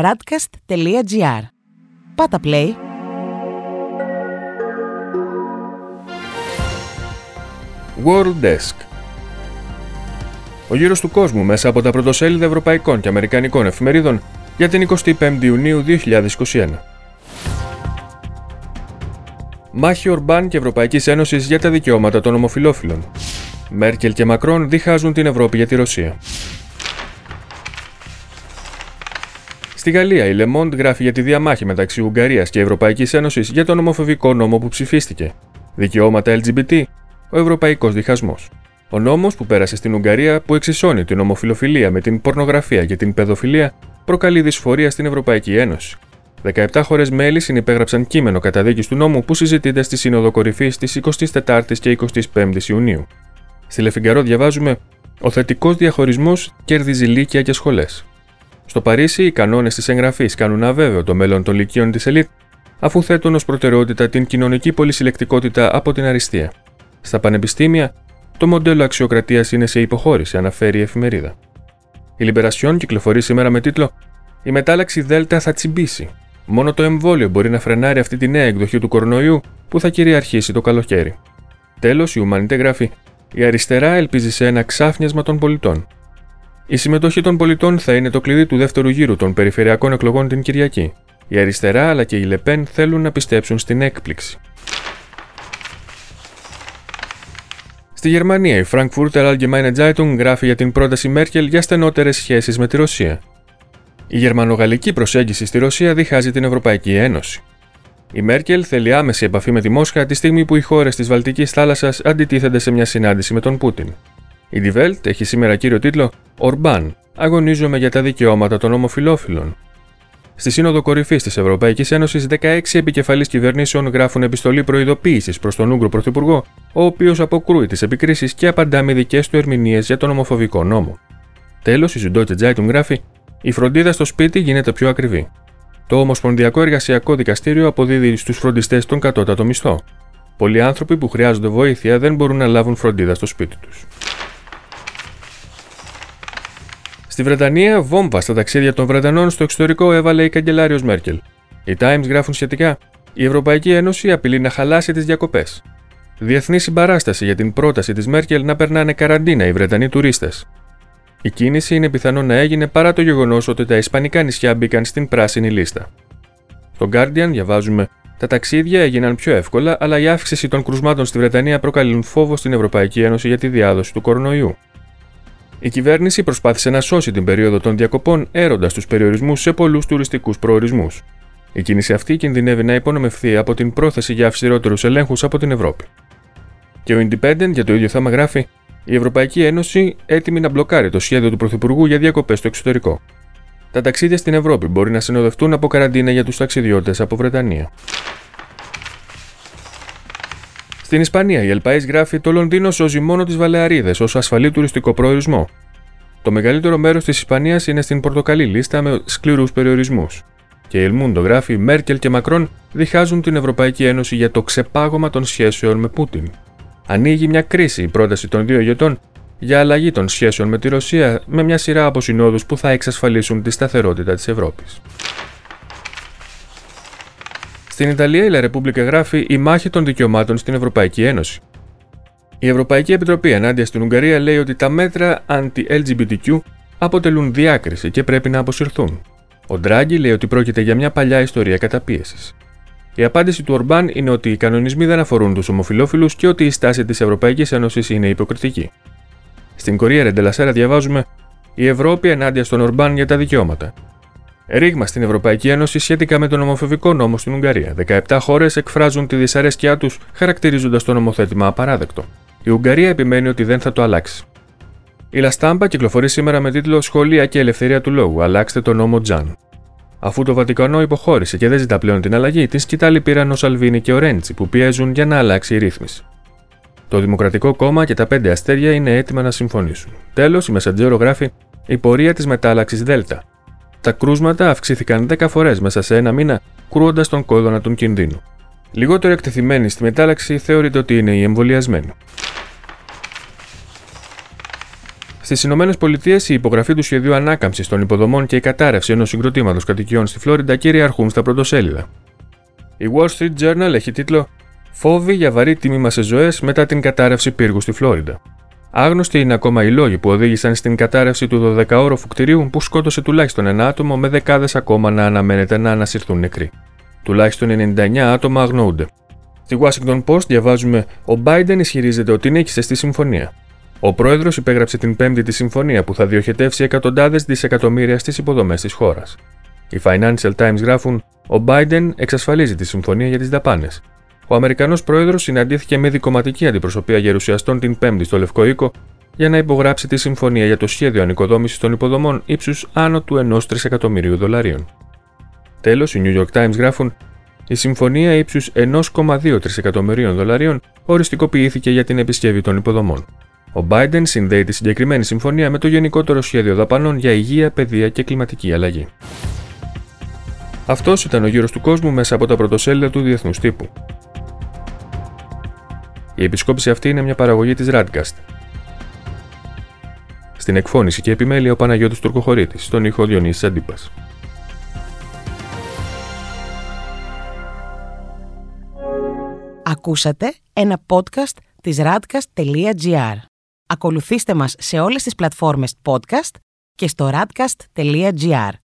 radcast.gr. Πάτα play. World Desk Ο γύρος του κόσμου μέσα από τα πρωτοσέλιδα ευρωπαϊκών και αμερικανικών εφημερίδων για την 25η Ιουνίου 2021. Μάχη Ορμπάν και Ευρωπαϊκής Ένωσης για τα δικαιώματα των ομοφυλόφιλων. Μέρκελ και Μακρόν διχάζουν την Ευρώπη για τη Ρωσία. Στη Γαλλία, η Le Monde γράφει για τη διαμάχη μεταξύ Ουγγαρίας και Ευρωπαϊκής Ένωσης για τον ομοφοβικό νόμο που ψηφίστηκε. Δικαιώματα LGBT, ο Ευρωπαϊκός Διχασμός. Ο νόμος που πέρασε στην Ουγγαρία, που εξισώνει την ομοφιλοφιλία με την πορνογραφία και την παιδοφιλία, προκαλεί δυσφορία στην Ευρωπαϊκή Ένωση. 17 χώρες μέλη συνυπέγραψαν κείμενο καταδίκης του νόμου που συζητείται στη Σύνοδο Κορυφής της 24η και 25η Ιουνίου. Στη Λεφιγκαρό διαβάζουμε: Ο θετικός διαχωρισμός κέρδιζε λύκεια και σχολές. Στο Παρίσι, οι κανόνες της εγγραφής κάνουν αβέβαιο το μέλλον των λυκείων της ελίτ, αφού θέτουν ως προτεραιότητα την κοινωνική πολυσυλλεκτικότητα από την αριστεία. Στα πανεπιστήμια, το μοντέλο αξιοκρατίας είναι σε υποχώρηση, αναφέρει η εφημερίδα. Η Λιμπερασιόν κυκλοφορεί σήμερα με τίτλο Η μετάλλαξη Δέλτα θα τσιμπήσει. Μόνο το εμβόλιο μπορεί να φρενάρει αυτή τη νέα εκδοχή του κορονοϊού που θα κυριαρχήσει το καλοκαίρι. Τέλος, η Ουμανιτέ γράφει: Η αριστερά ελπίζει σε ένα ξάφνιασμα των πολιτών. Η συμμετοχή των πολιτών θα είναι το κλειδί του δεύτερου γύρου των περιφερειακών εκλογών την Κυριακή. Η αριστερά αλλά και η Λεπέν θέλουν να πιστέψουν στην έκπληξη. Στη Γερμανία, η Frankfurter Allgemeine Zeitung γράφει για την πρόταση Μέρκελ για στενότερες σχέσεις με τη Ρωσία. Η γερμανογαλλική προσέγγιση στη Ρωσία διχάζει την Ευρωπαϊκή Ένωση. Η Μέρκελ θέλει άμεση επαφή με τη Μόσχα τη στιγμή που οι χώρες της Βαλτικής θάλασσας αντιτίθενται σε μια συνάντηση με τον Πούτιν. Η Die Welt έχει σήμερα κύριο τίτλο Ορμπάν. Αγωνίζομαι για τα δικαιώματα των ομοφυλόφιλων. Στη Σύνοδο Κορυφής της Ευρωπαϊκής Ένωσης, 16 επικεφαλεί κυβερνήσεων γράφουν επιστολή προειδοποίησης προς τον Ούγκρο Πρωθυπουργό, ο οποίος αποκρούει τις επικρίσεις και απαντά με δικές του ερμηνείες για τον ομοφοβικό νόμο. Τέλος, η Süddeutsche Zeitung γράφει: Η φροντίδα στο σπίτι γίνεται πιο ακριβή. Το Ομοσπονδιακό Εργασιακό Δικαστήριο αποδίδει στους φροντιστές τον κατώτατο μισθό. Πολλοί άνθρωποι που χρειάζονται βοήθεια δεν μπορούν να λάβουν φροντίδα στο σπίτι τους. Στη Βρετανία, βόμβα στα ταξίδια των Βρετανών στο εξωτερικό έβαλε η καγκελάριος Μέρκελ. Οι Times γράφουν σχετικά: Η Ευρωπαϊκή Ένωση απειλεί να χαλάσει τις διακοπές. Διεθνή συμπαράσταση για την πρόταση της Μέρκελ να περνάνε καραντίνα οι Βρετανοί τουρίστες. Η κίνηση είναι πιθανό να έγινε παρά το γεγονός ότι τα Ισπανικά νησιά μπήκαν στην πράσινη λίστα. Στο Guardian διαβάζουμε: Τα ταξίδια έγιναν πιο εύκολα, αλλά η αύξηση των κρουσμάτων στη Βρετανία προκαλούν φόβο στην Ευρωπαϊκή Ένωση για τη διάδοση του κορονοϊού. Η κυβέρνηση προσπάθησε να σώσει την περίοδο των διακοπών έροντας τους περιορισμούς σε πολλούς τουριστικούς προορισμούς. Η κίνηση αυτή κινδυνεύει να υπονομευθεί από την πρόθεση για αυστηρότερους ελέγχους από την Ευρώπη. Και ο Independent για το ίδιο θέμα γράφει: Η Ευρωπαϊκή Ένωση έτοιμη να μπλοκάρει το σχέδιο του Πρωθυπουργού για διακοπές στο εξωτερικό. Τα ταξίδια στην Ευρώπη μπορεί να συνοδευτούν από καραντίνα για τους ταξιδιώτες από Βρετανία. Στην Ισπανία, η Ελπαή γράφει: Το Λονδίνο σώζει μόνο τις Βαλεαρίδες ως ασφαλή τουριστικό προορισμό. Το μεγαλύτερο μέρος της Ισπανίας είναι στην πορτοκαλί λίστα με σκληρούς περιορισμούς. Και η Ελμούντο γράφει: Μέρκελ και Μακρόν διχάζουν την Ευρωπαϊκή Ένωση για το ξεπάγωμα των σχέσεων με Πούτιν. Ανοίγει μια κρίση η πρόταση των δύο ηγετών για αλλαγή των σχέσεων με τη Ρωσία με μια σειρά από συνόδους που θα εξασφαλίσουν τη σταθερότητα της Ευρώπης. Στην Ιταλία, η Λα Ρεπούμπλικα γράφει η μάχη των δικαιωμάτων στην Ευρωπαϊκή Ένωση. Η Ευρωπαϊκή Επιτροπή ενάντια στην Ουγγαρία λέει ότι τα μέτρα anti-LGBTQ αποτελούν διάκριση και πρέπει να αποσυρθούν. Ο Ντράγκη λέει ότι πρόκειται για μια παλιά ιστορία καταπίεσης. Η απάντηση του Ορμπάν είναι ότι οι κανονισμοί δεν αφορούν τους ομοφυλόφιλους και ότι η στάση της Ευρωπαϊκής Ένωσης είναι υποκριτική. Στην Κορία Ρεντελασέρα διαβάζουμε Η Ευρώπη ενάντια στον Ορμπάν για τα δικαιώματα. Ρήγμα στην Ευρωπαϊκή Ένωση σχετικά με τον ομοφοβικό νόμο στην Ουγγαρία. 17 χώρες εκφράζουν τη δυσαρέσκειά τους, χαρακτηρίζοντας το νομοθέτημα απαράδεκτο. Η Ουγγαρία επιμένει ότι δεν θα το αλλάξει. Η Λαστάμπα κυκλοφορεί σήμερα με τίτλο Σχολεία και Ελευθερία του Λόγου. Αλλάξτε τον νόμο Τζαν. Αφού το Βατικανό υποχώρησε και δεν ζητά πλέον την αλλαγή, την σκητάλη πήραν ο Σαλβίνη και ο Ρέντσι που πιέζουν για να αλλάξει η ρύθμιση. Το Δημοκρατικό Κόμμα και τα πέντε αστέρια είναι έτοιμα να συμφωνήσουν. Τέλος, η Μεσαντζέρο γράφει η πορεία της μετάλλαξης Δέλτα. Τα κρούσματα αυξήθηκαν 10 φορές μέσα σε ένα μήνα, κρούοντας τον κόδωνα των κινδύνου. Λιγότερο εκτεθειμένοι στη μετάλλαξη θεωρείται ότι είναι οι εμβολιασμένοι. Στις Ηνωμένες Πολιτείες, η υπογραφή του σχεδίου ανάκαμψης των υποδομών και η κατάρρευση ενός συγκροτήματος κατοικιών στη Φλόριντα κυριαρχούν στα πρωτοσέλιδα. Η Wall Street Journal έχει τίτλο Φόβοι για βαρύ τίμημα σε ζωές μετά την κατάρρευση πύργου στη Φλόριντα. Άγνωστοι είναι ακόμα οι λόγοι που οδήγησαν στην κατάρρευση του 12όροφου κτηρίου που σκότωσε τουλάχιστον ένα άτομο με δεκάδες ακόμα να αναμένεται να ανασυρθούν νεκροί. Τουλάχιστον 99 άτομα αγνοούνται. Στη Washington Post διαβάζουμε: Ο Biden ισχυρίζεται ότι νίκησε στη συμφωνία. Ο πρόεδρος υπέγραψε την πέμπτη τη συμφωνία που θα διοχετεύσει εκατοντάδες δισεκατομμύρια στις υποδομές της χώρας. Οι Financial Times γράφουν: Ο Biden εξασφαλίζει τη συμφωνία για τις δαπάνες. Ο Αμερικανός πρόεδρος συναντήθηκε με δικοματική αντιπροσωπεία γερουσιαστών την Πέμπτη στο Λευκό Οίκο για να υπογράψει τη συμφωνία για το σχέδιο ανοικοδόμησης των υποδομών ύψους άνω του 1 τρισεκατομμυρίου δολαρίων. Τέλος, οι New York Times γράφουν: Η συμφωνία ύψους 1,2 τρισεκατομμυρίων δολαρίων οριστικοποιήθηκε για την επισκευή των υποδομών. Ο Biden συνδέει τη συγκεκριμένη συμφωνία με το γενικότερο σχέδιο δαπανών για υγεία, παιδεία και κλιματική αλλαγή. Αυτός ήταν ο γύρος του κόσμου μέσα από τα πρωτοσέλιδα του Διεθνούς Τύπου. Η επισκόπηση αυτή είναι μια παραγωγή της Radcast. Στην εκφώνηση και επιμέλεια ο Παναγιώτης Τουρκοχωρήτης, στον ήχο Διονύσης Αντίπας. Ακούσατε ένα podcast της radcast.gr. Ακολουθήστε μας σε όλες τις πλατφόρμες podcast και στο radcast.gr.